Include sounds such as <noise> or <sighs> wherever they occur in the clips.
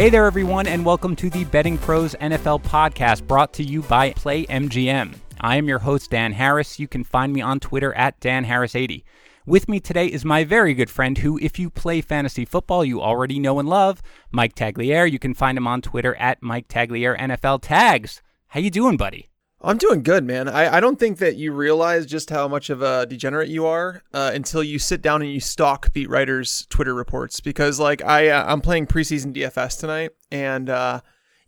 Hey there, everyone, and welcome to the Betting Pros NFL podcast brought to you by Play MGM. I am your host, Dan Harris. You can find me on Twitter at DanHarris80. With me today is my very good friend who, if you play fantasy football, you already know and love, Mike Tagliere. You can find him on Twitter at Mike Tagliere NFL Tags. How you doing, buddy? I'm doing good, man. I, I don't think that you realize just how much of a degenerate you are uh, until you sit down and you stalk beat writers' Twitter reports. Because like I uh, I'm playing preseason DFS tonight, and uh,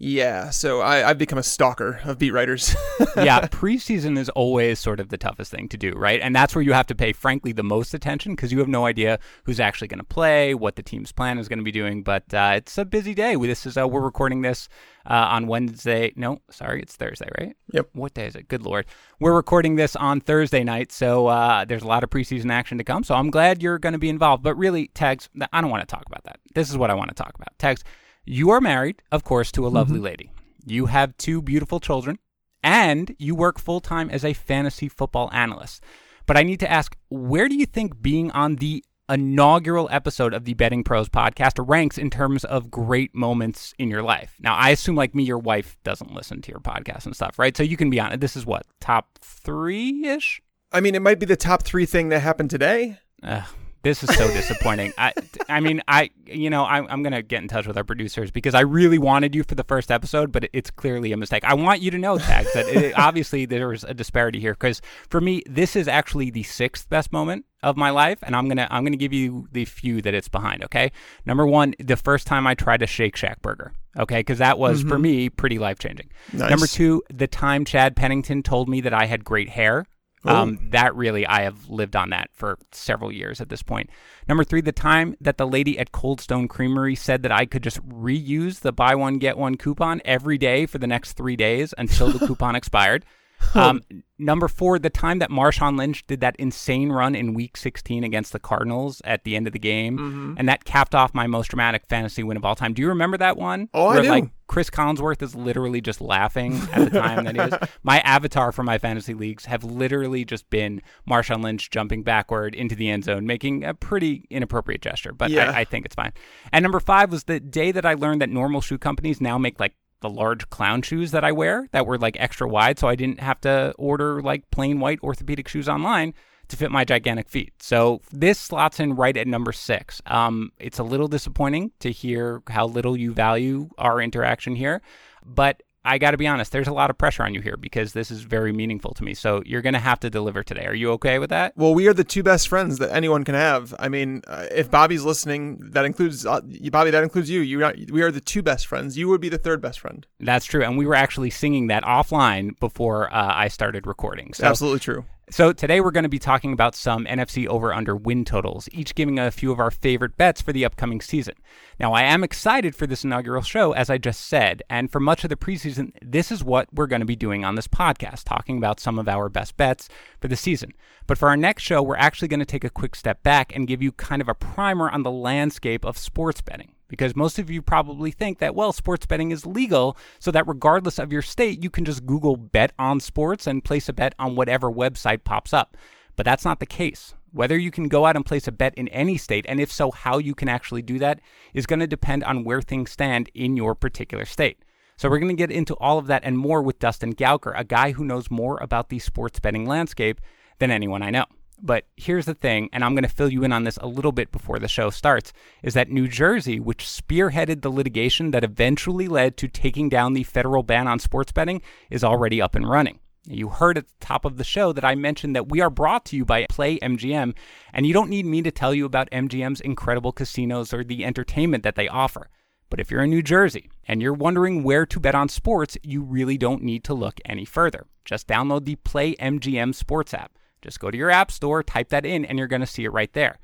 yeah, so I, I've become a stalker of beat writers. <laughs> yeah, preseason is always sort of the toughest thing to do, right? And that's where you have to pay, frankly, the most attention because you have no idea who's actually going to play, what the team's plan is going to be doing. But uh, it's a busy day. This is uh, we're recording this uh, on Wednesday. No, sorry, it's Thursday, right? Yep. What day is it? Good lord, we're recording this on Thursday night, so uh, there's a lot of preseason action to come. So I'm glad you're going to be involved. But really, tags, I don't want to talk about that. This is what I want to talk about. Tags you are married, of course, to a lovely mm-hmm. lady. You have two beautiful children, and you work full time as a fantasy football analyst. But I need to ask, where do you think being on the inaugural episode of the Betting Pros podcast ranks in terms of great moments in your life? Now, I assume, like me, your wife doesn't listen to your podcast and stuff, right? So you can be on it. This is what, top three ish? I mean, it might be the top three thing that happened today. Uh, this is so <laughs> disappointing. I, I mean, I, you know, I, I'm gonna get in touch with our producers because I really wanted you for the first episode, but it's clearly a mistake. I want you to know, Tags, that it, <laughs> obviously there's a disparity here because for me, this is actually the sixth best moment of my life, and I'm gonna, I'm gonna give you the few that it's behind. Okay, number one, the first time I tried a Shake Shack burger. Okay, because that was mm-hmm. for me pretty life changing. Nice. Number two, the time Chad Pennington told me that I had great hair. Um, that really, I have lived on that for several years at this point. Number three, the time that the lady at Cold Stone Creamery said that I could just reuse the buy one, get one coupon every day for the next three days until the <laughs> coupon expired. <laughs> Um, number four, the time that Marshawn Lynch did that insane run in Week 16 against the Cardinals at the end of the game, mm-hmm. and that capped off my most dramatic fantasy win of all time. Do you remember that one? Oh, Where, I do. Like Cris Collinsworth is literally just laughing at the time that he is. <laughs> My avatar for my fantasy leagues have literally just been Marshawn Lynch jumping backward into the end zone, making a pretty inappropriate gesture, but yeah. I, I think it's fine. And number five was the day that I learned that normal shoe companies now make like the large clown shoes that I wear that were like extra wide, so I didn't have to order like plain white orthopedic shoes online to fit my gigantic feet. So this slots in right at number six. Um, it's a little disappointing to hear how little you value our interaction here, but I got to be honest, there's a lot of pressure on you here because this is very meaningful to me. So you're going to have to deliver today. Are you okay with that? Well, we are the two best friends that anyone can have. I mean, uh, if Bobby's listening, that includes uh, Bobby, that includes you. You we are the two best friends. You would be the third best friend. That's true. And we were actually singing that offline before uh, I started recording. So Absolutely true. So today we're going to be talking about some NFC over under win totals, each giving a few of our favorite bets for the upcoming season. Now, I am excited for this inaugural show, as I just said, and for much of the preseason, this is what we're going to be doing on this podcast, talking about some of our best bets for the season. But for our next show, we're actually going to take a quick step back and give you kind of a primer on the landscape of sports betting because most of you probably think that, well, sports betting is legal, so that regardless of your state, you can just Google bet on sports and place a bet on whatever website pops up. But that's not the case. Whether you can go out and place a bet in any state, and if so, how you can actually do that, is going to depend on where things stand in your particular state. So, we're going to get into all of that and more with Dustin Gouker, a guy who knows more about the sports betting landscape than anyone I know. But here's the thing, and I'm going to fill you in on this a little bit before the show starts, is that New Jersey, which spearheaded the litigation that eventually led to taking down the federal ban on sports betting, is already up and running. You heard at the top of the show that I mentioned that we are brought to you by Play MGM, and you don't need me to tell you about MGM's incredible casinos or the entertainment that they offer. But if you're in New Jersey and you're wondering where to bet on sports, you really don't need to look any further. Just download the Play MGM Sports app. Just go to your app store, type that in, and you're going to see it right there.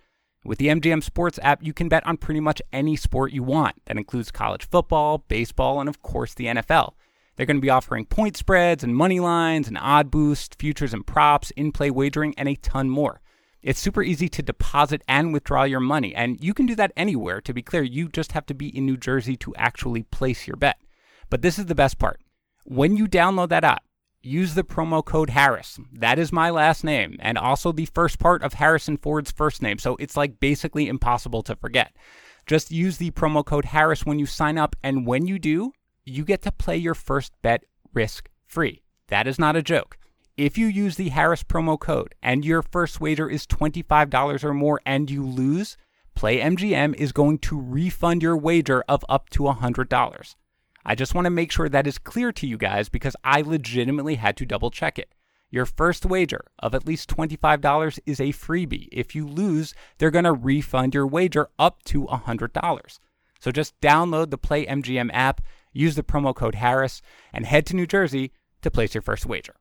With the MGM Sports app, you can bet on pretty much any sport you want. That includes college football, baseball, and of course the NFL. They're going to be offering point spreads and money lines and odd boosts, futures and props, in play wagering, and a ton more. It's super easy to deposit and withdraw your money, and you can do that anywhere. To be clear, you just have to be in New Jersey to actually place your bet. But this is the best part. When you download that app, use the promo code Harris. That is my last name and also the first part of Harrison Ford's first name. So it's like basically impossible to forget. Just use the promo code Harris when you sign up, and when you do, you get to play your first bet risk free. That is not a joke. If you use the Harris promo code and your first wager is $25 or more and you lose, PlayMGM is going to refund your wager of up to $100. I just want to make sure that is clear to you guys because I legitimately had to double check it. Your first wager of at least $25 is a freebie. If you lose, they're going to refund your wager up to $100. So just download the Play MGM app, use the promo code Harris, and head to New Jersey to place your first wager.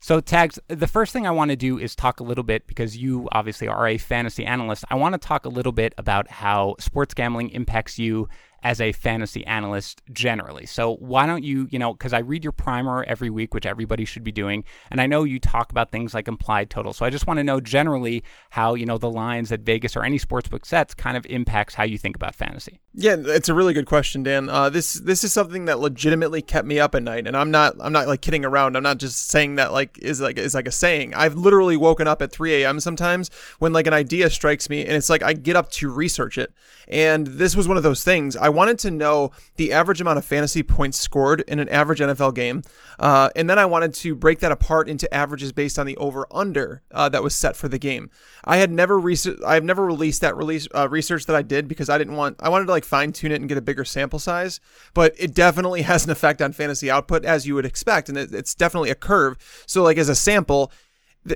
So, Tags, the first thing I want to do is talk a little bit because you obviously are a fantasy analyst. I want to talk a little bit about how sports gambling impacts you as a fantasy analyst generally. So why don't you, you know, because I read your primer every week, which everybody should be doing, and I know you talk about things like implied total. So I just want to know generally how you know the lines that Vegas or any sportsbook sets kind of impacts how you think about fantasy. Yeah, it's a really good question, Dan. Uh, this this is something that legitimately kept me up at night, and I'm not I'm not like kidding around. I'm not just saying that like is like is like a saying. I've literally woken up at 3 a.m. sometimes when like an idea strikes me, and it's like I get up to research it. And this was one of those things. I wanted to know the average amount of fantasy points scored in an average NFL game. Uh, and then I wanted to break that apart into averages based on the over under uh, that was set for the game. I had never research, I have never released that release uh, research that I did because I didn't want I wanted to like fine tune it and get a bigger sample size. But it definitely <laughs> has an effect on fantasy output as you would expect, and it, it's definitely a curve. So like as a sample,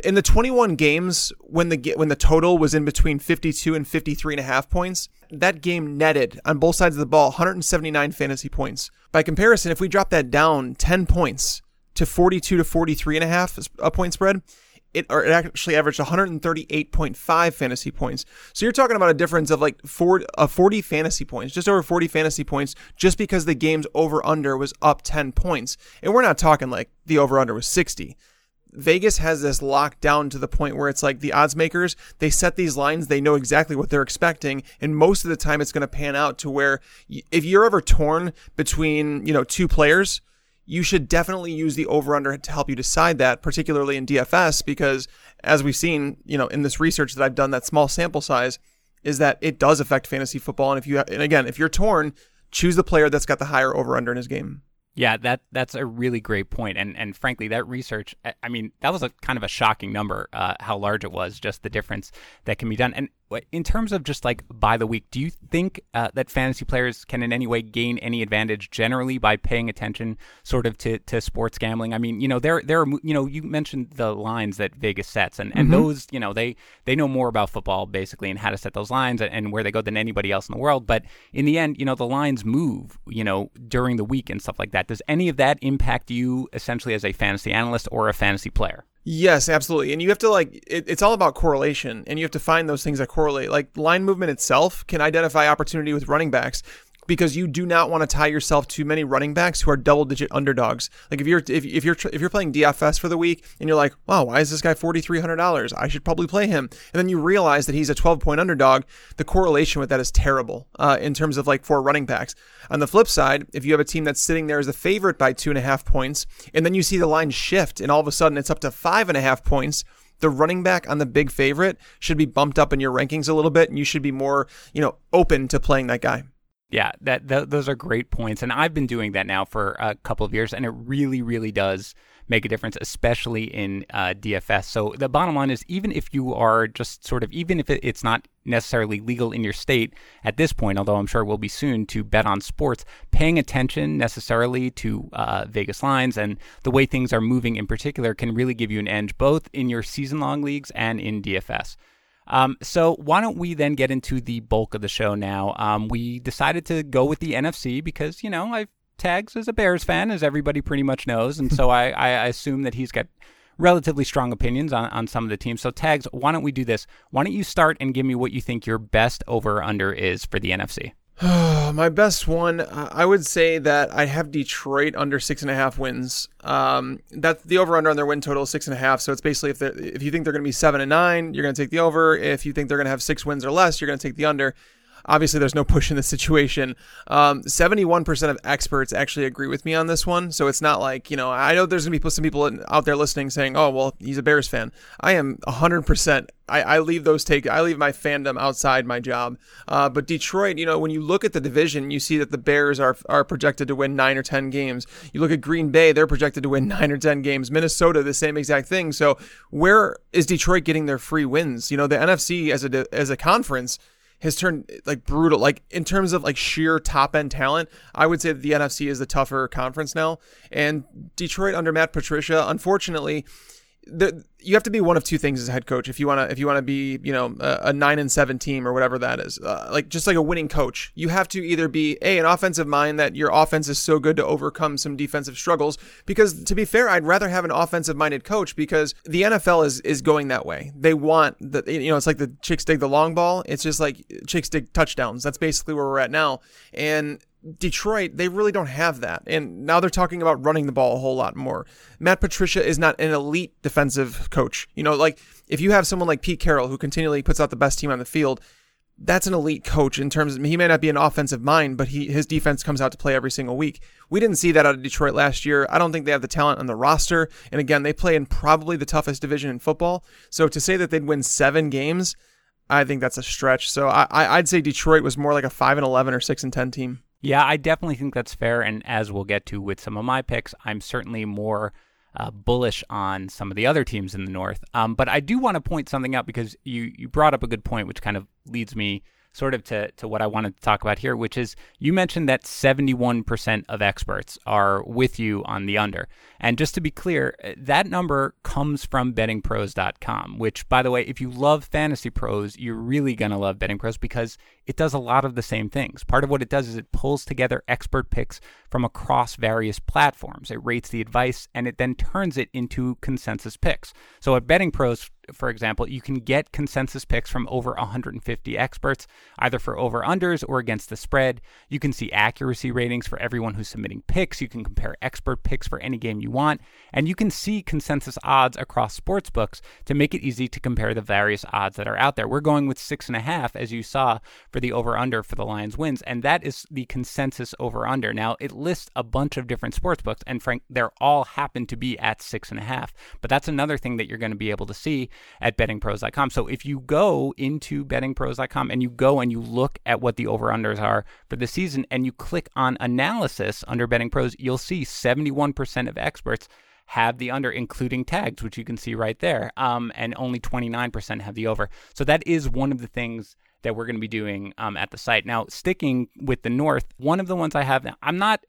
in the 21 games when the when the total was in between 52 and 53 and a half points that game netted on both sides of the ball 179 fantasy points by comparison if we drop that down 10 points to 42 to 43 and a half a point spread it, it actually averaged 138.5 fantasy points. So you're talking about a difference of like four, uh, 40 fantasy points, just over 40 fantasy points, just because the game's over under was up 10 points. And we're not talking like the over under was 60. Vegas has this locked down to the point where it's like the odds makers, they set these lines, they know exactly what they're expecting. And most of the time it's going to pan out to where if you're ever torn between, you know, two players, you should definitely use the over under to help you decide that, particularly in DFS, because as we've seen, you know, in this research that I've done, that small sample size is that it does affect fantasy football. And if you, and again, if you're torn, choose the player that's got the higher over under in his game. Yeah, that that's a really great point, and and frankly, that research, I mean, that was a kind of a shocking number, uh, how large it was, just the difference that can be done. And in terms of just like by the week, do you think uh, that fantasy players can in any way gain any advantage generally by paying attention sort of to, to sports gambling? I mean, you know, there there are you know you mentioned the lines that Vegas sets, and, and mm-hmm. those you know they they know more about football basically and how to set those lines and where they go than anybody else in the world. But in the end, you know, the lines move, you know, during the week and stuff like that. Does any of that impact you essentially as a fantasy analyst or a fantasy player? Yes, absolutely. And you have to like it, it's all about correlation and you have to find those things that correlate. Like line movement itself can identify opportunity with running backs because you do not want to tie yourself to many running backs who are double digit underdogs. Like if you're if, if you're if you're playing DFS for the week and you're like, wow, why is this guy forty three hundred dollars? I should probably play him. And then you realize that he's a twelve point underdog. The correlation with that is terrible uh, in terms of like for running backs. On the flip side, if you have a team that's sitting there as a favorite by two and a half points, and then you see the line shift, and all of a sudden it's up to five and a half points the running back on the big favorite should be bumped up in your rankings a little bit and you should be more, you know, open to playing that guy. Yeah, that th- those are great points, and I've been doing that now for a couple of years, and it really, really does make a difference, especially in uh, DFS. So the bottom line is, even if you are just sort of, even if it's not necessarily legal in your state at this point, although I'm sure it will be soon to bet on sports, paying attention necessarily to uh, Vegas lines and the way things are moving in particular can really give you an edge, both in your season-long leagues and in DFS. Um, so why don't we then get into the bulk of the show now? Um, we decided to go with the NFC because you know I tags as a Bears fan, as everybody pretty much knows, and so <laughs> I, I assume that he's got relatively strong opinions on, on some of the teams. So tags, why don't we do this? Why don't you start and give me what you think your best over under is for the NFC? <sighs> My best one, I would say that I have Detroit under six and a half wins. Um, that the over under on their win total is six and a half. So it's basically if if you think they're going to be seven and nine, you're going to take the over. If you think they're going to have six wins or less, you're going to take the under. Obviously there's no push in this situation. Um, 71% of experts actually agree with me on this one. So it's not like, you know, I know there's going to be some people out there listening saying, oh, well, he's a Bears fan. I am 100% I, I leave those take I leave my fandom outside my job. Uh, but Detroit, you know, when you look at the division, you see that the Bears are are projected to win nine or ten games. You look at Green Bay, they're projected to win <laughs> nine or ten games. Minnesota, the same exact thing. So where is Detroit getting their free wins? You know, the NFC as a as a conference has turned like brutal. Like in terms of like sheer top end talent, I would say that the NFC is the tougher conference now. And Detroit under Matt Patricia, unfortunately the, you have to be one of two things as a head coach. If you want to if you want to be you know a, a, nine and seven team or whatever that is uh, like just like a winning coach you have to either be a an offensive mind that your offense is so good to overcome some defensive struggles. Because to be fair I'd rather have an offensive minded coach because the NFL is is going that way. They want the you know it's like the chicks dig the long ball. It's just like chicks dig touchdowns. That's basically where we're at now. And Detroit, they really don't have that. And now they're talking about running the ball a whole lot more. Matt Patricia is not an elite defensive coach. You know, like if you have someone like Pete Carroll who continually puts out the best team on the field, that's an elite coach in terms of he may not be an offensive mind, but he his defense comes out to play every single week. We didn't see that out of Detroit last year. I don't think they have the talent on the roster. And again, they play in probably the toughest division in football. So to say that they'd win seven games, I think that's a stretch. So I, I'd say Detroit was more like a five and eleven or six and ten team. Yeah, I definitely think that's fair. And as we'll get to with some of my picks, I'm certainly more uh, bullish on some of the other teams in the North. Um, but I do want to point something out because you, you brought up a good point, which kind of leads me sort of to, to what I wanted to talk about here, which is you mentioned that 71% of experts are with you on the under. And just to be clear, uh, that number comes from bettingpros.com, which, by the way, if you love fantasy pros, you're really going to love betting pros because it does a lot of the same things. Part of what it does is it pulls together expert picks from across various platforms. It rates the advice and it then turns it into consensus picks. So at Betting Pros, for example, you can get consensus picks from over 150 experts, either for over unders or against the spread. You can see accuracy ratings for everyone who's submitting picks. You can compare expert picks for any game you want. And you can see consensus odds across sports books to make it easy to compare the various odds that are out there. We're going with six and a half, as you saw, for the over under for the Lions wins. And that is the consensus over under. Now, it lists a bunch of different sports books, and Frank, they're all happen to be at six and a half. But that's another thing that you're going to be able to see at bettingpros.com. So if you go into bettingpros.com and you go and you look at what the over unders are for the season and you click on analysis under Betting Pros, you'll see 71% of experts have the under, including tags, which you can see right there, um, and only 29% have the over. So that is one of the things that we're going to be doing um, at the site. Now, sticking with the North, one of the ones I have, I'm not.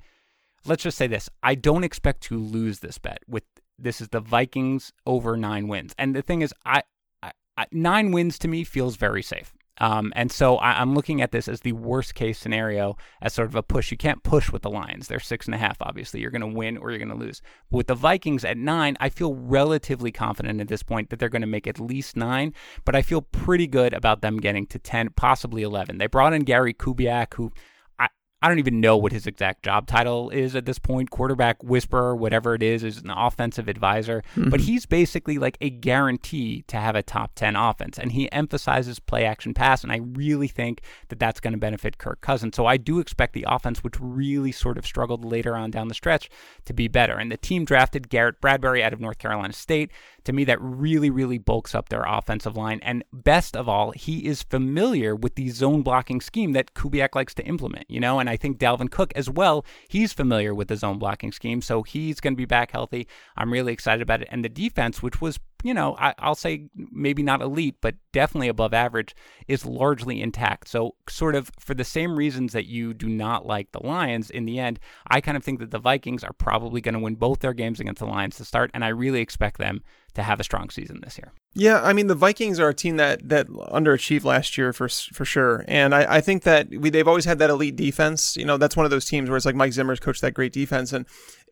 Let's just say this: I don't expect to lose this bet with this is the Vikings over nine wins. And the thing is, I, I nine wins to me feels very safe. Um, and so I, am looking at this as the worst case scenario as sort of a push. You can't push with the Lions. They're six and a half, obviously. You're going to win or you're going to lose. But with the Vikings at nine, I feel relatively confident at this point that they're going to make at least nine, but I feel pretty good about them getting to 10, possibly 11. They brought in Gary Kubiak, who I don't even know what his exact job title is at this point quarterback whisperer, whatever it is, is an offensive advisor. Mm-hmm. But he's basically like a guarantee to have a top 10 offense. And he emphasizes play action pass. And I really think that that's going to benefit Kirk Cousins. So I do expect the offense, which really sort of struggled later on down the stretch, to be better. And the team drafted Garrett Bradbury out of North Carolina State. To me, that really, really bulks up their offensive line. And best of all, he is familiar with the zone blocking scheme that Kubiak likes to implement, you know? And and I think Dalvin Cook as well, he's familiar with the zone blocking scheme, so he's going to be back healthy. I'm really excited about it. And the defense, which was, you know, I, will say maybe not elite, but definitely above average, is largely intact. So, sort of for the same reasons that you do not like the Lions in the end, I kind of think that the Vikings are probably going to win both their games against the Lions to start, and I really expect them to have a strong season this year. Yeah, I mean the Vikings are a team that that underachieved last year for for sure, and I, I think that we, they've always had that elite defense. You know, that's one of those teams where it's like Mike Zimmer's coached that great defense, and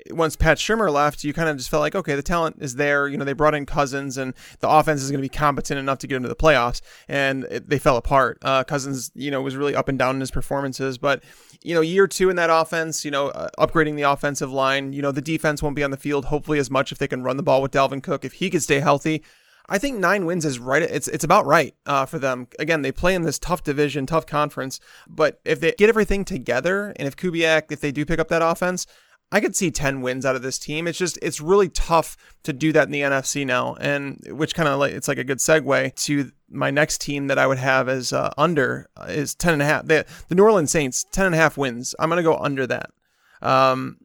once Pat Shurmur left, you kind of just felt like okay, the talent is there. You know, they brought in Cousins, and the offense is going to be competent enough to get into the playoffs, and it, they fell apart. Uh, Cousins, you know, was really up and down in his performances, but you know, year two in that offense, you know, uh, upgrading the offensive line, you know, the defense won't be on the field hopefully as much if they can run the ball with Dalvin Cook if he could stay healthy. I think nine wins is right. It's it's about right uh, for them. Again, they play in this tough division, tough conference. But if they get everything together, and if Kubiak, if they do pick up that offense, I could see 10 wins out of this team. It's just it's really tough to do that in the NFC now, and which kind of like it's like a good segue to my next team that I would have as uh, under uh, is 10 and a half. The, the New Orleans Saints 10 and a half wins. I'm gonna go under that. Um,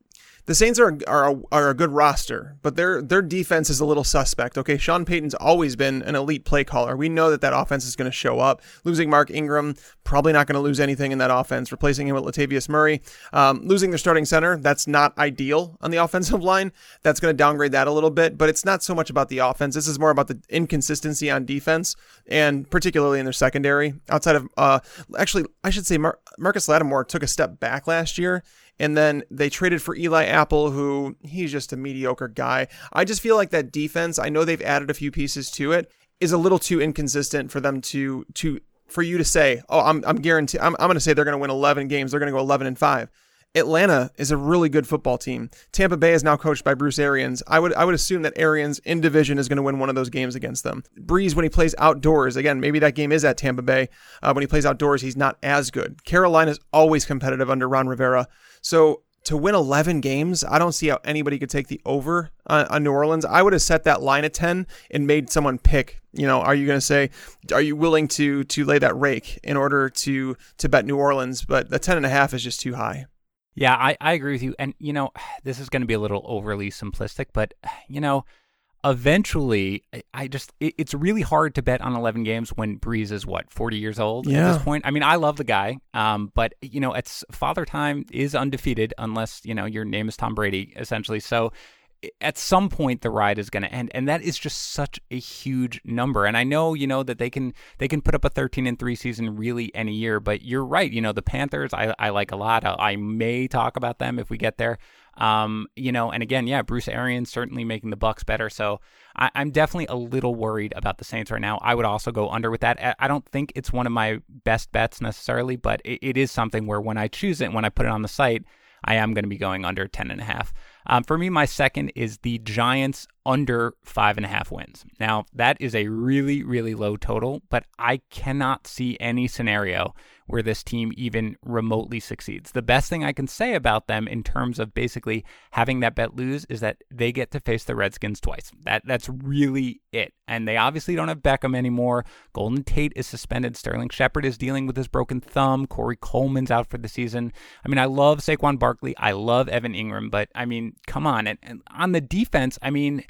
the Saints are are a, are a good roster, but their their defense is a little suspect. Okay, Sean Payton's always been an elite play caller. We know that that offense is going to show up. Losing Mark Ingram, probably not going to lose anything in that offense. Replacing him with Latavius Murray, um, losing their starting center, that's not ideal on the <laughs> offensive line. That's going to downgrade that a little bit, but it's not so much about the offense. This is more about the inconsistency on defense, and particularly in their secondary. Outside of, uh, actually, I should say Mar- Marcus Lattimore took a step back last year and then they traded for Eli Apple, who he's just a mediocre guy. I just feel like that defense, I know they've added a few pieces to it, is a little too inconsistent for them to to for you to say, oh, I'm I'm guaranteed I'm, I'm gonna say they're gonna win eleven games, they're gonna go eleven and five. Atlanta is a really good football team. Tampa Bay is now coached by Bruce Arians. I would I would assume that Arians in division is going to win one of those games against them. Brees when he plays outdoors, again, maybe that game is at Tampa Bay. Uh, when he plays outdoors, he's not as good. Carolina is always competitive under Ron Rivera. So to win 11 games, I don't see how anybody could take the over on, on, New Orleans. I would have set that line at 10 and made someone pick. You know, are you going to say, are you willing to to lay that rake in order to to bet New Orleans? But the 10 and a half is just too high. Yeah, I, I agree with you. And, you know, <sighs> this is going to be a little overly simplistic, but, <sighs> you know, eventually, I just, it, it's really hard to bet on 11 games when Brees is what, 40 years old yeah. at this point? I mean, I love the guy, um, but, you know, it's father time is undefeated unless, you know, your name is Tom Brady, essentially. So, at some point the ride is going to end and that is just such a huge number and i know you know that they can they can put up a 13 and 3 season really any year but you're right you know the panthers i, I like a lot I, I may talk about them if we get there um, you know, and again, yeah, Bruce Arians certainly making the bucks better. So I, am definitely a little worried about the Saints right now. I would also go under with that. I don't think it's one of my best bets necessarily, but it, it is something where when I choose it, when I put it on the site, I am going to be going under 10 and a half. Um, for me, my second is the Giants under five and a half wins. Now, that is a really, really low total, but I cannot see any scenario where this team even remotely succeeds. The best thing I can say about them in terms of basically having that bet lose is that they get to face the Redskins twice. That that's really it. And they obviously don't have Beckham anymore. Golden Tate is suspended. Sterling Shepard is dealing with his broken thumb. Corey Coleman's out for the season. I mean, I love Saquon Barkley. I love Evan Engram, but I mean, come on. And, and on the defense, I mean,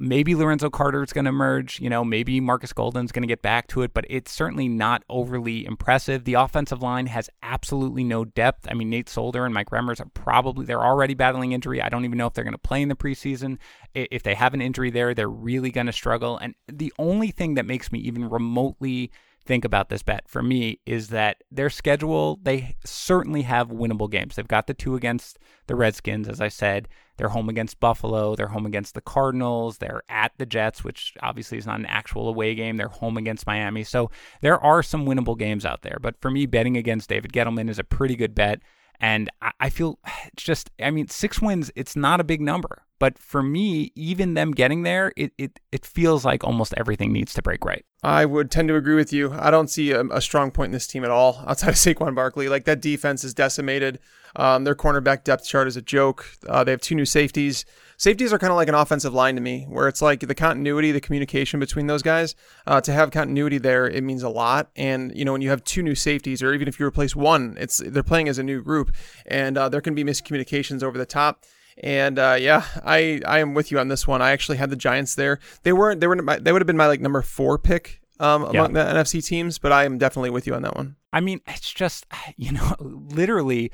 maybe Lorenzo Carter is going to emerge. You know, maybe Marcus Golden's going to get back to it, but it's certainly not overly impressive. The offensive line has absolutely no depth. I mean, Nate Solder and Mike Remmers are probably they're already battling injury. I don't even know if they're going to play in the preseason. If they have an injury there, they're really going to struggle. And the only thing that makes me even remotely think about this bet for me is that their schedule, they certainly have winnable games. They've got the two against the Redskins, as I said. They're home against Buffalo. They're home against the Cardinals. They're at the Jets, which obviously is not an actual away game. They're home against Miami. So there are some winnable games out there. But for me, betting against David Gettleman is a pretty good bet. And I feel <sighs> just, I mean, six wins, it's not a big number. But for me, even them getting there, it, it, it feels like almost everything needs to break right. I would tend to agree with you. I don't see a, a strong point in this team at all outside of <laughs> Saquon Barkley. Like that defense is decimated. Um, their cornerback depth chart is a joke. Uh, they have two new safeties. Safeties are kind of like an offensive line to me, where it's like the continuity, the communication between those guys. Uh, to have continuity there, it means a lot. And you know, when you have two new safeties, or even if you replace one, it's they're playing as a new group, and uh, there can be miscommunications over the top. And uh, yeah, I I am with you on this one. I actually had the Giants there. They weren't. They were. My, they would have been my like number four pick um, among yeah. the NFC teams, but I am definitely with you on that one. I mean, it's just <sighs> you know, literally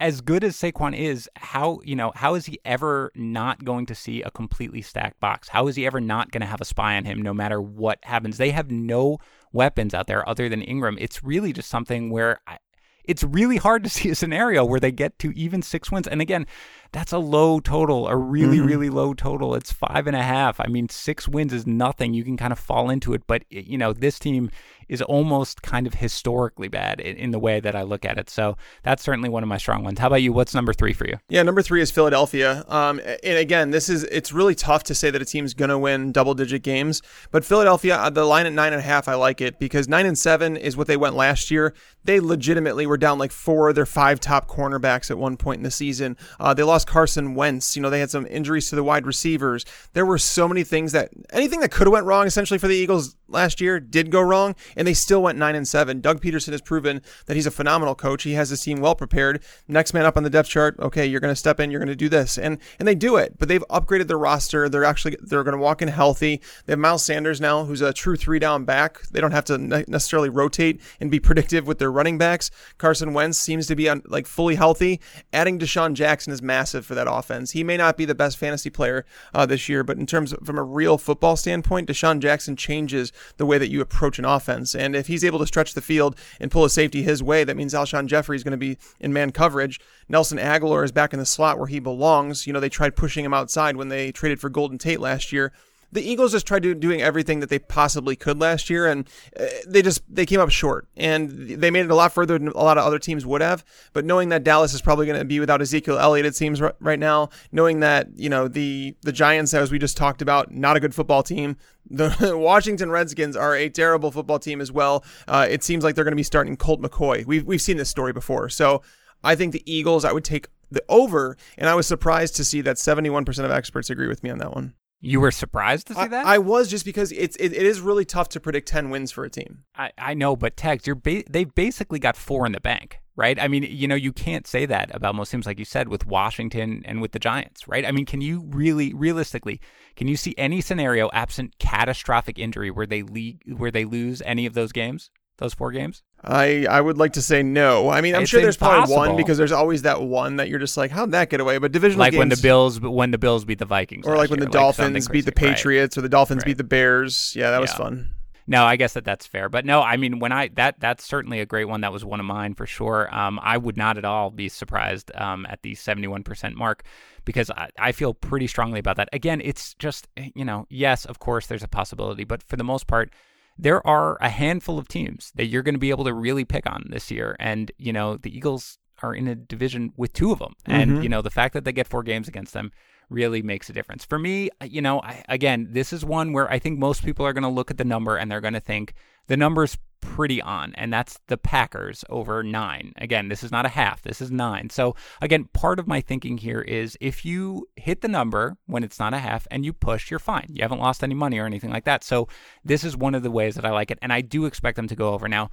as good as Saquon is, how you know how is he ever not going to see a completely stacked box? How is he ever not going to have a spy on him no matter what happens? They have no weapons out there other than Engram. It's really just something where I, it's really hard to see a scenario where they get to even six wins. And again, that's a low total, a really, mm-hmm. really low total. It's five and a half. I mean, six wins is nothing. You can kind of fall into it, but you know, this team is almost kind of historically bad in, in, the way that I look at it. So that's certainly one of my strong ones. How about you? What's number three for you? Yeah, number three is Philadelphia. Um, and again, this is it's really tough to say that a team's going to win double digit games, but Philadelphia, uh, the line at nine and a half, I like it because nine and seven is what they went last year. They legitimately were down like four of their five top cornerbacks at one point in the season. Uh, they lost Carson Wentz. You know, they had some injuries to the wide receivers. There were so many things that anything that could have went wrong essentially for the Eagles last year did go wrong, and they still went nine and seven. Doug Pederson has proven that he's a phenomenal coach. He has his team well prepared. Next man up on the depth chart. Okay, you're going to step in. You're going to do this, and and they do it. But they've upgraded their roster. They're actually they're going to walk in healthy. They have Miles Sanders now, who's a true three down back. They don't have to necessarily rotate and be <laughs> predictive with their running backs. Carson Wentz seems to be on, like fully healthy. Adding DeSean Jackson is massive for that offense. He may not be the best fantasy player uh, this year, but in terms of, from a real football standpoint, DeSean Jackson changes the way that you approach an offense. And if he's able to stretch the field and pull a safety his way, that means Alshon Jeffery is going to be in man coverage. Nelson Agholor is back in the slot where he belongs. You know, they tried pushing him outside when they traded for Golden Tate last year the Eagles just tried to doing everything that they possibly could last year, and uh, they just they came up short, and they made it a lot further than a lot of other teams would have. But knowing that Dallas is probably going to be without Ezekiel Elliott, it seems right now, knowing that you know the the Giants, as we just talked about, not a good football team. The <laughs> Washington Redskins are a terrible football team as well. Uh, it seems like they're going to be starting Colt McCoy. We've we've seen this story before, so I think the Eagles. I would take the over, and I was surprised to see that 71% of experts agree with me on that one. You were surprised to see I, that? I was just because it's it, it is really tough to predict ten wins for a team. I, I know, but Tex, you're ba- they've basically got four in the bank, right? I mean, you know, you can't say that about most teams, like you said, with Washington and with the Giants, right? I mean, can you really, realistically, can you see any scenario absent catastrophic injury where they le- where they lose any of those games? those four games? I I would like to say no. I mean, I'm it's sure there's impossible. probably one because there's always that one that you're just like, how'd that get away? But divisional like games, when the Bills when the Bills beat the Vikings, or like when year, the Dolphins beat the Patriots, right. or the Dolphins right. beat the Bears. Yeah, that was fun. No, I guess that that's fair, but no, I mean when I that that's certainly a great one. That was one of mine for sure. Um, I would not at all be surprised um, at the 71% mark because I, I feel pretty strongly about that. Again, it's just you know, yes, of course, there's a possibility, but for the most part there are a handful of teams that you're going to be able to really pick on this year. And, you know, the Eagles are in a division with two of them. And, mm-hmm. you know, the fact that they get four games against them really makes a difference. For me, you know, I, again, this is one where I think most people are going to look at the number and they're going to think the number's pretty on, and that's the Packers over nine. Again, this is not a half, this is nine. So, again, part of my thinking here is if you hit the number when it's not a half and you push, you're fine. You haven't lost any money or anything like that. So, this is one of the ways that I like it, and I do expect them to go over. Now,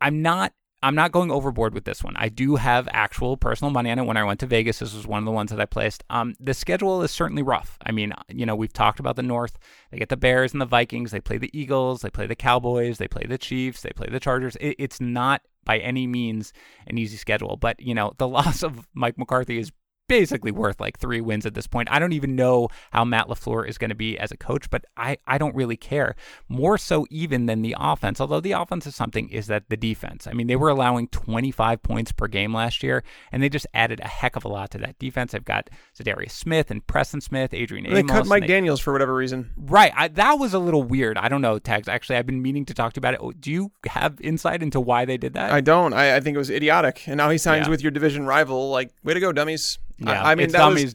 I'm not I'm not going overboard with this one. I do have actual personal money on it. When I went to Vegas, this was one of the ones that I placed. Um, the schedule is certainly rough. I mean, you know, we've talked about the North. They get the Bears and the Vikings. They play the Eagles. They play the Cowboys. They play the Chiefs. They play the Chargers. It, it's not by any means an easy schedule. But, you know, the <laughs> loss of Mike McCarthy is basically worth like three wins at this point. I don't even know how Matt LaFleur is going to be as a coach, but I, I don't really care. More so even than the offense, although the offense is something, is that the defense. I mean, they were allowing 25 points per game last year, and they just added a heck of a lot to that defense. They've got Za'Darius Smith and Preston Smith, Adrian Amos. They cut Mike they, Daniels for whatever reason. Right. I, that was a little weird. I don't know, Tags. Actually, I've been meaning to talk to you about it. Oh, do you have insight into why they did that? I don't. I, I think it was idiotic. And now he signs yeah. with your division rival. Like, way to go, dummies. Yeah, I, I mean, that. Was,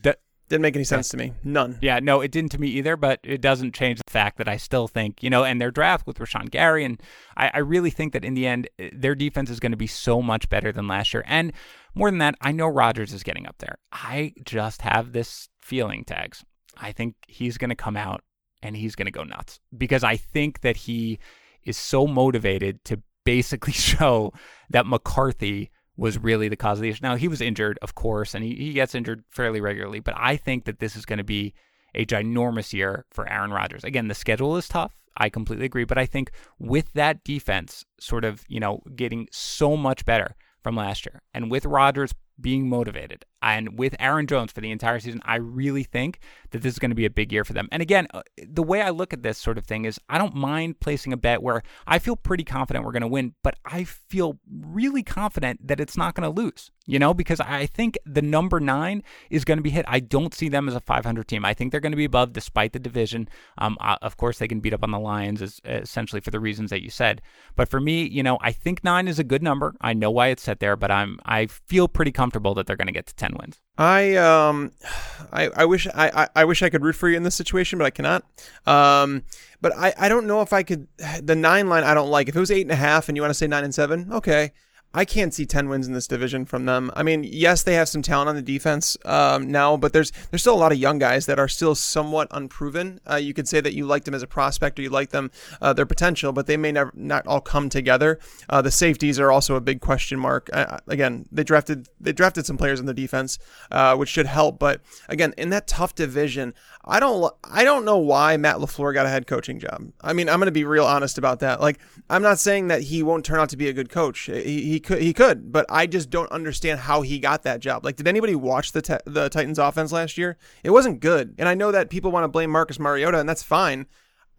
didn't make any sense to me. None. Yeah, no, it didn't to me either, but it doesn't change the fact that I still think, you know, and their draft with Rashan Gary, and I, I really think that in the end, eh, their defense is going to be so much better than last year. And more than that, I know Rodgers is getting up there. I just have this feeling, tags. I think he's going to come out and he's going to go nuts because I think that he is so motivated to basically <laughs> show that McCarthy was really the cause of the issue. Now, he was injured, of course, and he, he gets injured fairly regularly, but I think that this is going to be a ginormous year for Aaron Rodgers. Again, the schedule is tough. I completely agree. But I think with that defense sort of, you know, getting so much better from last year and with Rodgers being motivated, And with Aaron Jones for the entire season, I really think that this is going to be a big year for them. And again, uh, the way I look at this sort of thing is I don't mind placing a bet where I feel pretty confident we're going to win, but I feel really confident that it's not going to lose, you know, because I think the number nine is going to be hit. I don't see them as a 500 team. I think they're going to be above despite the division. Um, uh, of course, they can beat up on the Lions as, essentially for the reasons that you said. But for me, you know, I think nine is a good number. I know why it's set there, but I'm I feel pretty comfortable that they're going to get to 10 wins. I um, <sighs> I, I wish I, I, I wish I could root for you in this situation, but I cannot. Um, but I, I don't know if I could. <sighs> The nine line I don't like. If it was eight and a half and you want to say nine and seven, okay. I can't see 10 wins in this division from them. I mean, yes, they have some talent on the defense um, now, but there's there's still a lot of young guys that are still somewhat unproven. Uh, you could say that you like them as a prospect or you like them uh, their potential, but they may never not all come together. Uh, the safeties are also a big question mark. Uh, again, they drafted they drafted some players in the defense, uh, which should help. But again, in that tough division, I don't I don't know why Matt LaFleur got a head coaching job. I mean, I'm going to be real honest about that. Like, I'm not saying that he won't turn out to be a good coach. He, he could he could, but I just don't understand how he got that job. Like, did anybody watch the te- the Titans offense last year? It wasn't good, and I know that people want to blame Marcus Mariota, and that's fine.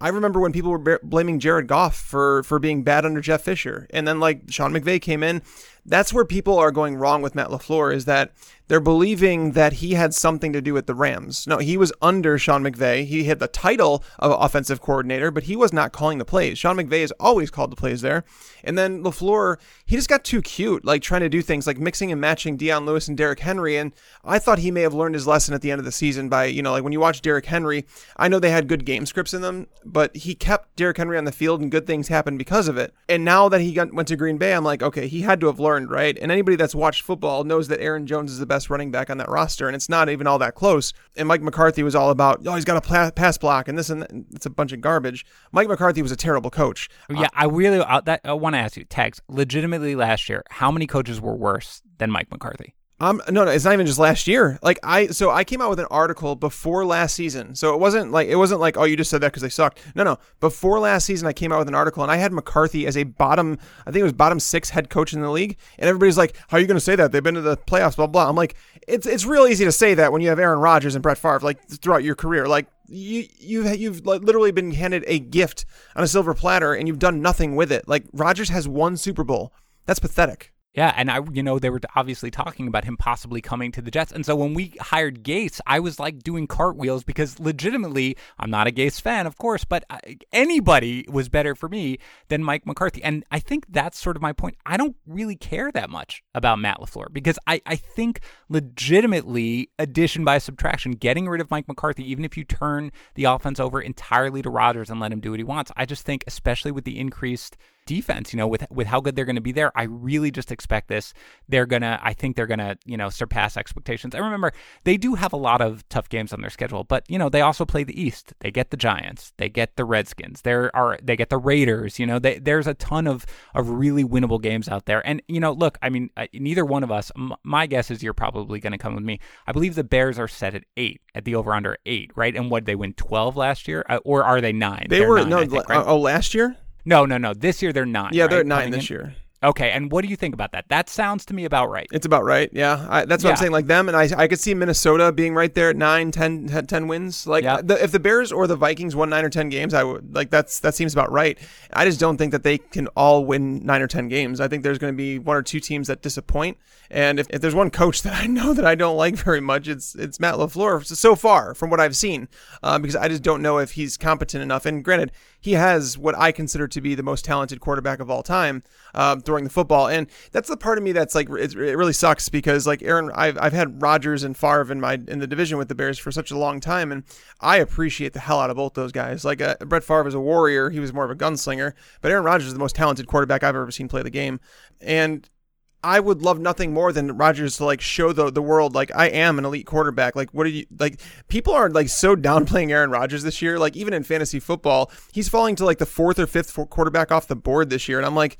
I remember when people were blaming Jared Goff for for being bad under Jeff Fisher, and then like Sean McVay came in. That's where people are going wrong with Matt LaFleur is that they're believing that he had something to do with the Rams. No, he was under Sean McVay. He had the title of offensive coordinator, but he was not calling the plays. Sean McVay has always called the plays there. And then LaFleur, he just got too cute, like trying to do things like mixing and matching Dion Lewis and Derrick Henry. And I thought he may have learned his lesson at the end of the season by, you know, like when you watch Derrick Henry, I know they had good game scripts in them, but he kept Derrick Henry on the field and good things happened because of it. And now that he got, went to Green Bay, I'm like, okay, he had to have learned, right? And anybody that's watched football knows that Aaron Jones is the best running back on that roster, and it's not even all that close. And Mike McCarthy was all about, oh, he's got a pass block and this and that. it's a bunch of garbage. Mike McCarthy was a terrible coach. Yeah, I really uh, that I want to ask you, Tags. Legitimately, last year, how many coaches were worse than Mike McCarthy? Um, no, no, it's not even just last year. Like I, so I came out with an article before last season. So it wasn't like it wasn't like oh you just said that because they sucked. No, no. Before last season, I came out with an article and I had McCarthy as a bottom. I think it was bottom six head coach in the league, and everybody's like, "How are you going to say that? They've been to the playoffs." Blah blah. I'm like, it's it's real easy to say that when you have Aaron Rodgers and Brett Favre like throughout your career. Like you you've you've literally been handed a gift on a silver platter and you've done nothing with it. Like Rodgers has one Super Bowl. That's pathetic. Yeah, and I, you know, they were obviously talking about him possibly coming to the Jets, and so when we hired Gase, I was like doing cartwheels because legitimately, I'm not a Gase fan, of course, but uh, anybody was better for me than Mike McCarthy, and I think that's sort of my point. I don't really care that much about Matt Lafleur because I, I think legitimately addition by subtraction, getting rid of Mike McCarthy, even if you turn the offense over entirely to Rodgers and let him do what he wants, I just think, especially with the increased defense, you know, with with how good they're going to be there, I really just expect this. They're gonna, I think they're gonna, you know, surpass expectations. I remember they do have a lot of tough games on their schedule, but you know, they also play the East. They get the Giants, they get the Redskins, there are they get the Raiders. You know, they, there's a ton of of really winnable games out there. And you know, look, I mean, neither one of us. M- my guess is you're probably going to come with me. I believe the Bears are set at eight at the over under eight, right? And what they win twelve last year, uh, or are they nine? They They're were nine, no. think, right? Oh, last year. No, no, no. This year they're nine. Yeah, right? they're at nine Coming this in? year. Okay, and what do you think about that? That sounds to me about right. It's about right. Yeah, I, that's what I'm saying. Like them, and I, I could see Minnesota being right there at nine, 10, 10 10 wins. Like Yeah. the, if the Bears or the Vikings won nine or ten games, I would like that's that seems about right. I just don't think that they can all win nine or ten games. I think there's going to be one or two teams that disappoint. And if, if there's one coach <laughs> that I know that I don't like very much, it's it's Matt Lafleur so far from what I've seen, uh, because I just don't know if he's competent enough. And granted, he has what I consider to be the most talented quarterback of all time uh, throwing the football, and that's the part of me that's like it, it really sucks because like Aaron, I've, I've had Rodgers and Favre in my in the division with the Bears for such a long time, and I appreciate the hell out of both those guys. Like uh, Brett Favre is a warrior; he was more of a gunslinger, but Aaron Rodgers is the most talented quarterback I've ever seen play the game, and I would love nothing more than Rodgers to like show the the world like I am an elite quarterback. Like what are you like? People are like so downplaying Aaron Rodgers this year. Like even in fantasy football, he's falling to like the fourth or fifth quarterback off the board this year, and I'm like,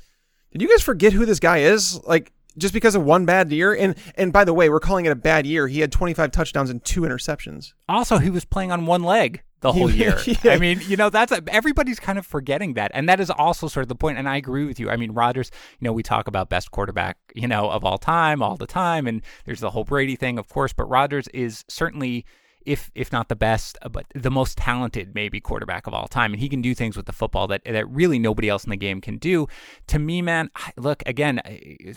did you guys forget who this guy is? Like just because of one bad year, and and by the way, we're calling it a bad year. He had 25 touchdowns and two interceptions. Also, he was playing on one leg the whole year. <laughs> yeah. I mean, you know, that's a, everybody's kind of forgetting that, and that is also sort of the point. And I agree with you. I mean, Rodgers. You know, we talk about best quarterback, you know, of all time, all the time, and there's the whole Brady thing, of course. But Rodgers is certainly if if not the best, uh, but the most talented maybe quarterback of all time, and he can do things with the football that that really nobody else in the game can do. To me, man, look again,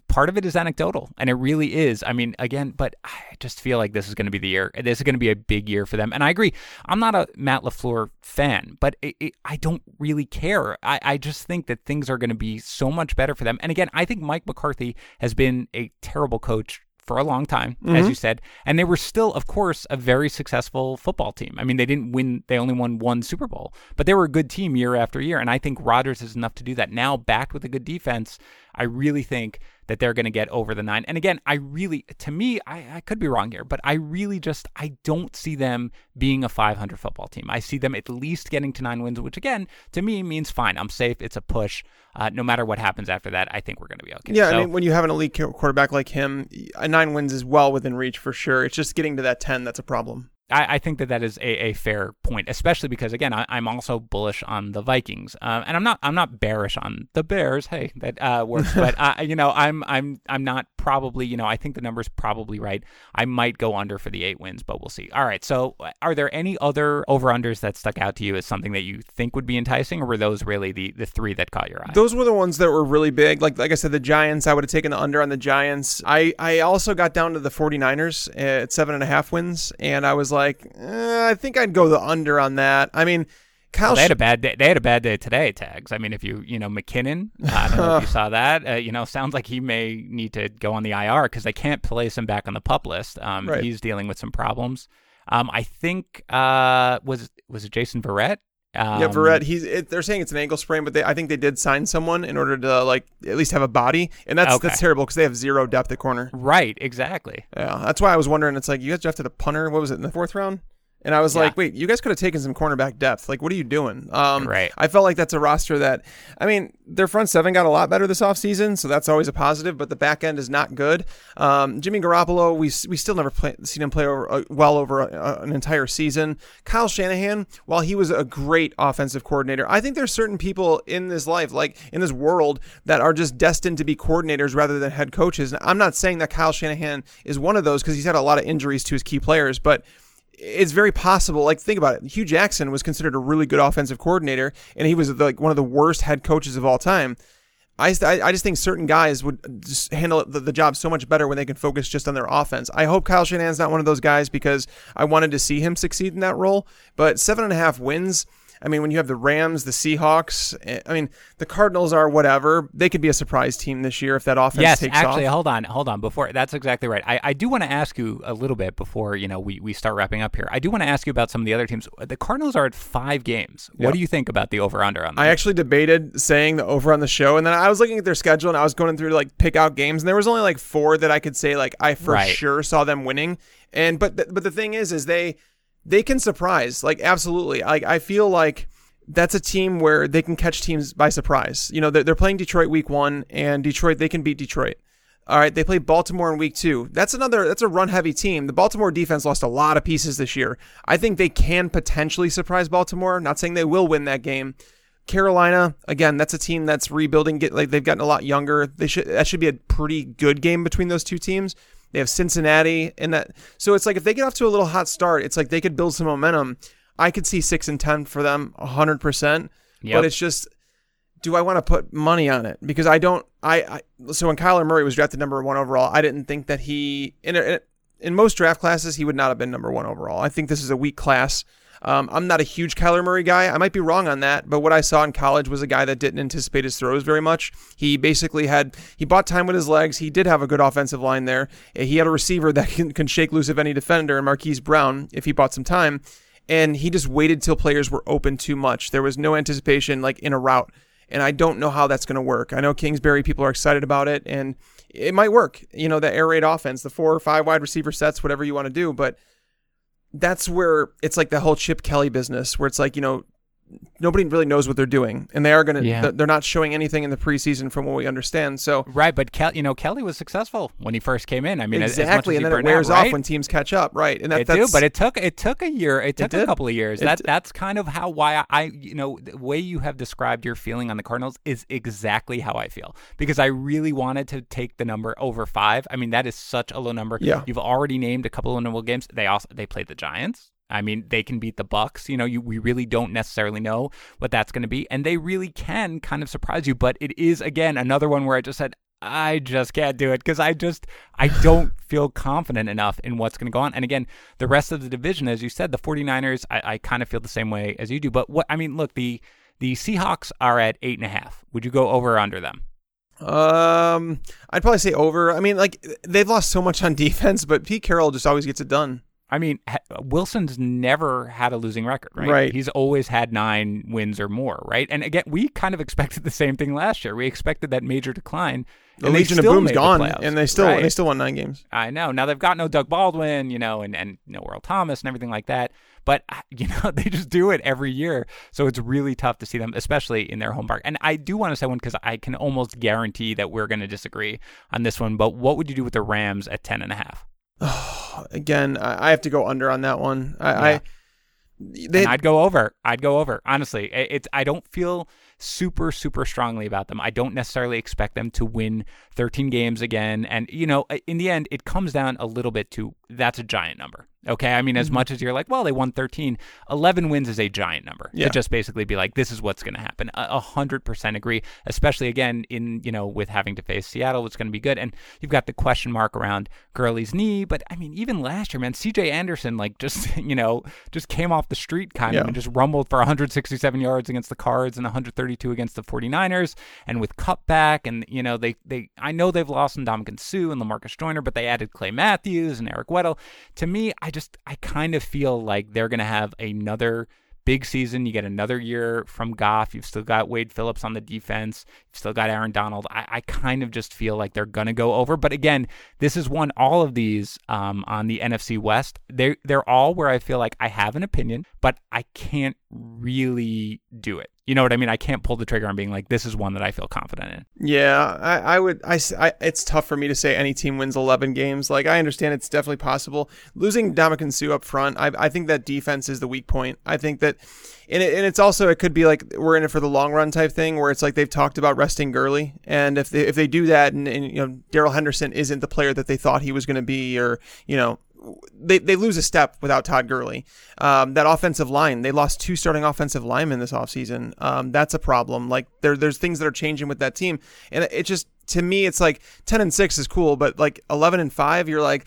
part of it is anecdotal, and it really is. I mean, again, but I just feel like this is going to be the year. This is going to be a big year for them, and I agree. I'm not a Matt LaFleur fan, but it, it, I don't really care. I, I just think that things are going to be so much better for them. And again, I think Mike McCarthy has been a terrible coach for a long time, mm-hmm. as you said, and they were still, of course, a very successful football team. I mean, they didn't win; they only won one Super Bowl, but they were a good team year after year. And I think Rodgers is enough to do that. Now, backed with a good defense, I really think that they're going to get over the nine. And again, I really, to me, I, I could be wrong here, but I really just, I don't see them being a 500 football team. I see them at least getting to nine wins, which again, to me means fine. I'm safe. It's a push. Uh, no matter what happens after that, I think we're going to be okay. Yeah, so, I mean, when you have an elite quarterback like him, nine wins is well within reach for sure. It's just getting to that 10 that's a problem. I, I, think that that is a, a, fair point, especially because again, I, am also bullish on the Vikings, uh, and I'm not I'm not bearish on the Bears. Hey, that uh, works, but <laughs> uh, you know, I'm I'm I'm not probably you know I think the number's probably right. I might go under for the eight wins, but we'll see. All right, so are there any other over unders that stuck out to you as something that you think would be enticing, or were those really the the three that caught your eye? Those were the ones that were really big. Like like I said, the Giants. I would have taken the under on the Giants. I I also got down to the 49ers at seven and a half wins, and I was like. Eh, I think I'd go the under on that. I mean, Kyle. Well, they had a bad day. They had a bad day today. Tags. I mean, if you you know McKinnon, I don't know if you <laughs> saw that. Uh, you know, sounds like he may need to go on the IR because they can't place him back on the pup list. Um, right. he's dealing with some problems. Um, I think uh, was was it Jason Verrett? Um, yeah, Verrett. He's. It, they're saying it's an ankle sprain, but they, I think they did sign someone in order to like at least have a body, and that's okay. that's terrible because they have zero depth at corner. Right. Exactly. Yeah, that's why I was wondering. It's like you guys drafted a punter. What was it in the fourth round? And I was yeah. like, wait, you guys could have taken some cornerback depth. Like, what are you doing? Um, right. I felt like that's a roster that, I mean, their front seven got a lot better this offseason, so that's always a positive, but the back end is not good. Um, Jimmy Garoppolo, we, we still never play, seen him play over, uh, well over a, an entire season. Kyle Shanahan, while he was a great offensive coordinator, I think there's certain people in this life, like in this world, that are just destined to be coordinators rather than head coaches. And I'm not saying that Kyle Shanahan is one of those because he's had a lot of injuries to his key players, but it's very possible. Like, think about it. Hue Jackson was considered a really good offensive coordinator, and he was like one of the worst head coaches of all time. I, I just think certain guys would just handle the, the job so much better when they can focus just on their offense. I hope Kyle Shanahan's not one of those guys because I wanted to see him succeed in that role. But seven and a half wins I mean, when you have the Rams, the Seahawks, eh, I mean, the Cardinals are whatever. They could be a surprise team this year if that offense yes, takes actually, off. Yes, actually, hold on, hold on. Before that's exactly right. I, I do want to ask you a little bit before you know we, we start wrapping up here. I do want to ask you about some of the other teams. The Cardinals are at five games. What do you think about the over under on that? I actually debated saying the over on the show, and then I was looking at their schedule and I was going through to like pick out games, and there was only like four that I could say like I for right. sure saw them winning. And but th- but the thing is, is they they can surprise like absolutely. Like I feel like that's a team where they can catch teams by surprise. You know, they're, they're playing Detroit week one, and Detroit, they can beat Detroit. All right, they play Baltimore in week two. That's another, that's a run heavy team. The Baltimore defense lost a lot of pieces this year. I think they can potentially surprise Baltimore. Not saying they will win that game. Carolina, again, that's a team that's rebuilding. Get like they've gotten a lot younger. They should that should be a pretty good game between those two teams. They have Cincinnati and that. So it's like if they get off to a little hot start, it's like they could build some momentum. I could see six and ten for them, hundred percent. But it's just, do I want to put money on it? Because I don't. I, I so when Kyler Murray was drafted number one overall, I didn't think that he in a, in most draft classes he would not have been number one overall. I think this is a weak class. Um, I'm not a huge Kyler Murray guy. I might be wrong on that, but what I saw in college was a guy that didn't anticipate his throws very much. He basically had he bought time with his legs. He did have a good offensive line there. He had a receiver that <laughs> can, can shake loose of any defender, and Marquise Brown, if he bought some time and he just waited till players were open too much. There was no anticipation like in a route, and I don't know how that's going to work. I know Kingsbury people are excited about it, and it might work. You know, the air raid offense, the four or five wide receiver sets, whatever you want to do, but that's where it's like the whole Chip Kelly business, where it's like you know nobody really knows what they're doing, and they are going to. Yeah. They're not showing anything in the preseason from what we understand. So Right, but Kel- you know Kelly was successful when he first came in. I mean, as- as much exactly, as and then it burned out, wears right? off when teams catch up, right? And that, It do, but it took it took a year. It took a couple of years. It that did. that's kind of how why I you know the way you have described your feeling on the Cardinals is exactly how I feel because I really wanted to take the number over five. I mean that is such a low number. Yeah. you've already named a couple of winnable games. They also they played the Giants. I mean, they can beat the Bucs. You know, you we really don't necessarily know what that's going to be, and they really can kind of surprise you. But it is again another one where I just said I just can't do it because I just I don't feel confident enough in what's going to go on. And again, the rest of the division, as you said, the 49ers, I, I kind of feel the same way as you do. But what I mean, look, the the Seahawks are at eight and a half. Would you go over or under them? Um, I'd probably say over. I mean, like they've lost so much on <laughs> defense, but Pete Carroll just always gets it done. I mean, Wilson's never had a losing record, right? Right. He's always had nine wins or more, right? And again, we kind of <laughs> expected the same thing last year. We expected that major decline. The Legion of Boom's gone, playoffs, and they still right? they still won nine games. I know. Now they've got no Doug Baldwin, you know, and and no Earl Thomas and everything like that. But <laughs> you know, they just do it every year, so it's really tough to see them, especially in their home park. And I do want to say one because I can almost guarantee that we're going to disagree on this one. But what would you do with the Rams at ten and a half? <sighs> Again, I I have to go under on that one. I, Yeah. I they, and I'd go over. I'd go over. Honestly, it's I don't feel super super strongly about them. I don't necessarily expect them to win 13 games again. And you know, in the end, it comes down a little bit to that's a giant number. Okay, I mean, Mm-hmm. as much as you're like, well, they won 13, 11 wins is a giant number Yeah. to just basically be like, this is what's going to happen. A a hundred percent agree. Especially again in you know with having to face Seattle, it's going to be good. And you've got the question mark around Gurley's knee, but I mean, even last year, man, C.J. Anderson like just <laughs> you know just came off the street kind Yeah. of and just rumbled for 167 yards against the Cards and 132 against the 49ers. And with cutback, and you know they they I know they've lost Ndamukong Suh and Lamarcus Joyner, but they added Clay Matthews and Eric Weddle. To me, I just I kind of feel like they're going to have another big season. You get another year from Goff. You've still got Wade Phillips on the defense. You've still got Aaron Donald. I, I kind of just feel like they're gonna go over. But again, this is one. All of these um, on the NFC West, they they're all where I feel like I have an opinion, but I can't really do it. You know what I mean? I can't pull the trigger on being like, this is one that I feel confident in. Yeah, I, I would. I It's tough for me to say any team wins 11 games. Like I understand it's definitely possible. Losing Ndamukong Suh up front, I, I think that defense is the weak point. I think that, and, it, and it's also it could be like we're in it for the long run type thing where it's like they've talked about resting Gurley, and if they if they do that, and, and you know Darrell Henderson isn't the player that they thought he was going to be, or you know they, they lose a step without Todd Gurley. Um, that offensive line, they lost two starting offensive linemen this offseason. Um, that's a problem. Like there, there's things that are changing with that team. And it just, to me, it's like 10 and 6 is cool, but like 11 and 5, you're like,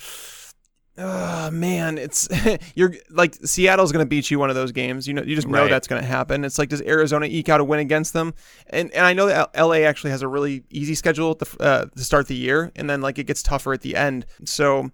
oh man, it's, <laughs> you're like, Seattle's going to beat you one of those games. You know, you just know Right. that's going to happen. It's like, does Arizona eke out a win against them? And, and I know that LA actually has a really easy schedule at the, uh, to start the year. And then like it gets tougher at the end. So,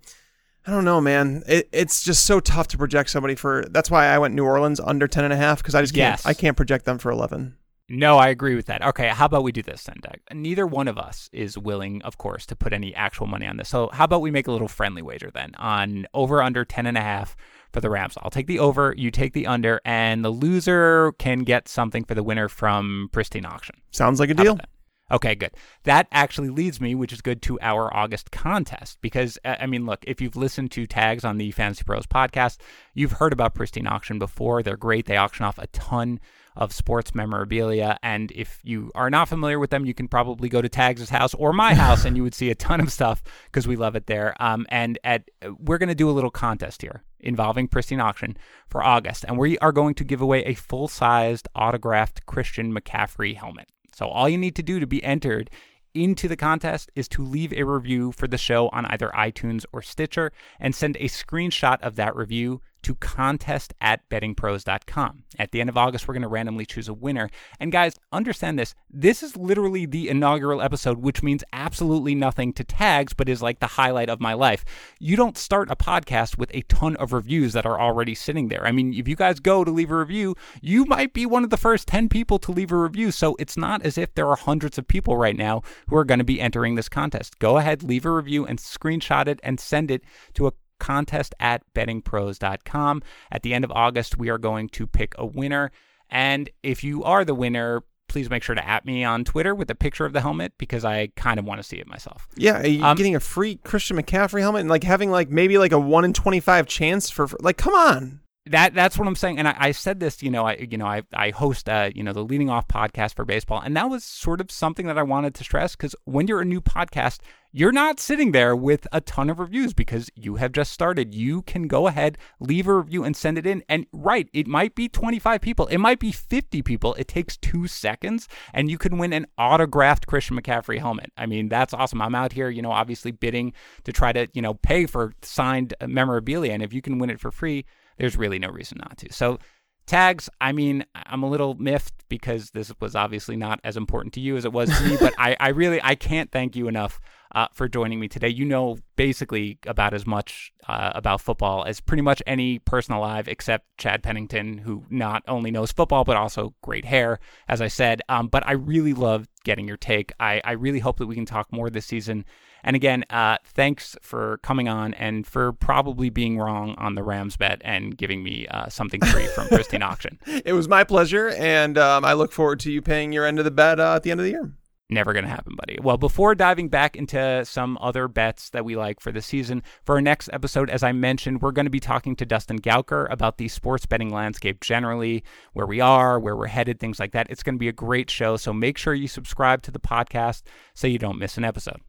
I don't know, man. It, it's just so tough to project somebody for. That's why I went New Orleans under 10 and a half because I just can't. Yes. I can't project them for 11. No, I agree with that. Okay, how about we do this then, Doug? Neither one of us is willing, of course, to put any actual money on this. So how about we make a little friendly wager then on over under 10 and a half for the Rams. I'll take the over, you take the under, and the loser can get something for the winner from Pristine Auction. Sounds like a How deal. about that? Okay, good. That actually leads me, which is good, to our August contest. Because, uh, I mean, look, if you've listened to tags on the Fantasy Pros podcast, you've heard about Pristine Auction before. They're great. They auction off a ton of sports memorabilia. And if you are not familiar with them, you can probably go to Tags' house or my <laughs> house and you would see a ton of stuff because we love it there. Um, and at we're going to do a little contest here involving Pristine Auction for August. And we are going to give away a full sized autographed Christian McCaffrey helmet. So all you need to do to be entered into the contest is to leave a review for the show on either iTunes or Stitcher and send a screenshot of that review to contest at bettingpros.com. At the end of August, we're going to randomly choose a winner. And guys, understand this. This is literally the inaugural episode, which means absolutely nothing to tags, but is like the highlight of my life. You don't start a podcast with a ton of reviews that are already sitting there. I mean, if you guys go to leave a review, you might be one of the first 10 people to leave a review. So it's not as if there are hundreds of people right now who are going to be entering this contest. Go ahead, leave a review and screenshot it and send it to a contest at bettingpros.com. At the end of August, we are going to pick a winner. And if you are the winner, please make sure to at me on Twitter with a picture of the helmet because I kind of want to see it myself. Yeah, you Um, getting a free Christian McCaffrey helmet and like having like maybe like a one in twenty five chance for for- like come on. That that's what I'm saying. And I, I said this, you know, I you know I I host uh you know the leading off podcast for baseball, and that was sort of something that I wanted to stress because when you're a new podcast, you're not sitting there with a ton of reviews because you have just started. You can go ahead, leave a review, and send it in. And right, it might be 25 people, it might be 50 people. It takes two seconds, and you can win an autographed Christian McCaffrey helmet. I mean, that's awesome. I'm out here, you know, obviously bidding to try to you know pay for signed memorabilia, and if you can win it for free there's really no reason not to. So tags, I mean, I'm a little miffed because this was obviously not as important to you as it was to me, but <laughs> I, I really I can't thank you enough uh, for joining me today. You know basically about as much uh, about football as pretty much any person alive except Chad Pennington, who not only knows football but also great hair, as I said. Um, but I really love getting your take. I, I really hope that we can talk more this season. And again, uh, thanks for coming on and for probably being wrong on the Rams bet and giving me uh, something free from Pristine <laughs> Auction. It was my pleasure, and um, I look forward to you paying your end of the bet uh, at the end of the year. Never going to happen, buddy. Well, before diving back into some other bets that we like for the season, for our next episode, as I mentioned, we're going to be talking to Dustin Gouker about the sports betting landscape generally, where we are, where we're headed, things like that. It's going to be a great show. So make sure you subscribe to the podcast so you don't miss an episode.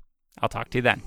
I'll talk to you then.